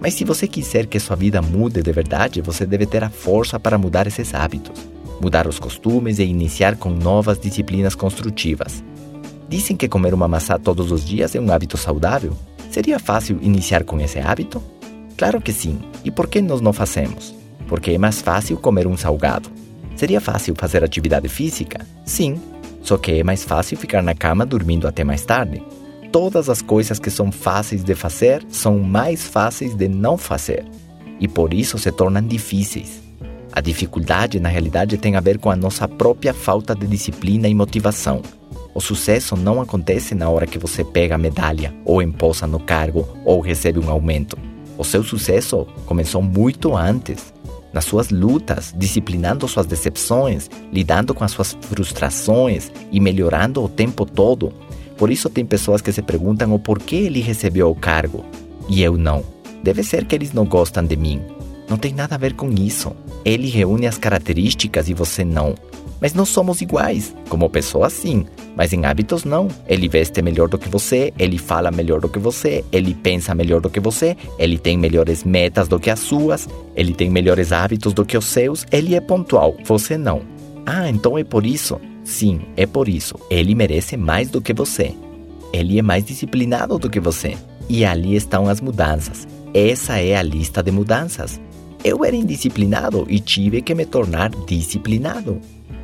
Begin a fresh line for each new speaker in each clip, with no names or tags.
Mas se você quiser que sua vida mude de verdade, você deve ter a força para mudar esses hábitos, mudar os costumes e iniciar com novas disciplinas construtivas. Dizem que comer uma maçã todos os dias é um hábito saudável. Seria fácil iniciar com esse hábito? Claro que sim. E por que nós não fazemos? Porque é mais fácil comer um salgado. Seria fácil fazer atividade física? Sim. Só que é mais fácil ficar na cama dormindo até mais tarde todas as coisas que são fáceis de fazer são mais fáceis de não fazer e por isso se tornam difíceis. A dificuldade, na realidade, tem a ver com a nossa própria falta de disciplina e motivação. O sucesso não acontece na hora que você pega a medalha, ou emposa no cargo, ou recebe um aumento. O seu sucesso começou muito antes, nas suas lutas, disciplinando suas decepções, lidando com as suas frustrações e melhorando o tempo todo por isso tem pessoas que se perguntam o porquê ele recebeu o cargo e eu não. Deve ser que eles não gostam de mim. Não tem nada a ver com isso. Ele reúne as características e você não. Mas nós somos iguais. Como pessoas, sim. Mas em hábitos, não. Ele veste melhor do que você, ele fala melhor do que você, ele pensa melhor do que você, ele tem melhores metas do que as suas, ele tem melhores hábitos do que os seus, ele é pontual, você não. Ah, então é por isso. Sim, é por isso. Ele merece mais do que você. Ele é mais disciplinado do que você. E ali estão as mudanças. Essa é a lista de mudanças. Eu era indisciplinado e tive que me tornar disciplinado.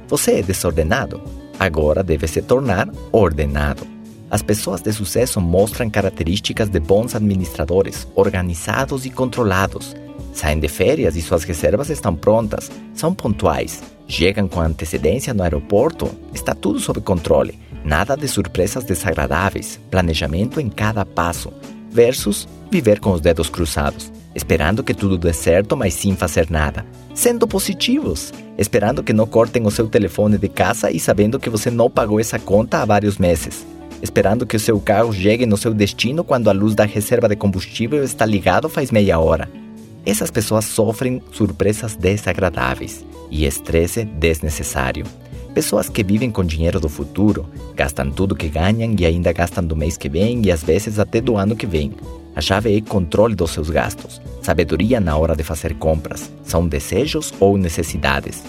Você é desordenado. Agora deve se tornar ordenado. As pessoas de sucesso mostram características de bons administradores, organizados e controlados. Saem de férias e suas reservas estão prontas, são pontuais, Chegam com antecedência no aeroporto, está tudo sob controle, nada de surpresas desagradáveis, planejamento em cada passo, versus viver com os dedos cruzados, esperando que tudo dê certo, mas sem fazer nada. Sendo positivos, esperando que não cortem o seu telefone de casa e sabendo que você não pagou essa conta há vários meses. Esperando que o seu carro chegue no seu destino quando a luz da reserva de combustível está ligada faz meia hora. Essas pessoas sofrem surpresas desagradáveis e estresse desnecessário. Pessoas que vivem com dinheiro do futuro, gastam tudo que ganham e ainda gastam do mês que vem e às vezes até do ano que vem. A chave é controle dos seus gastos, sabedoria na hora de fazer compras. São desejos ou necessidades?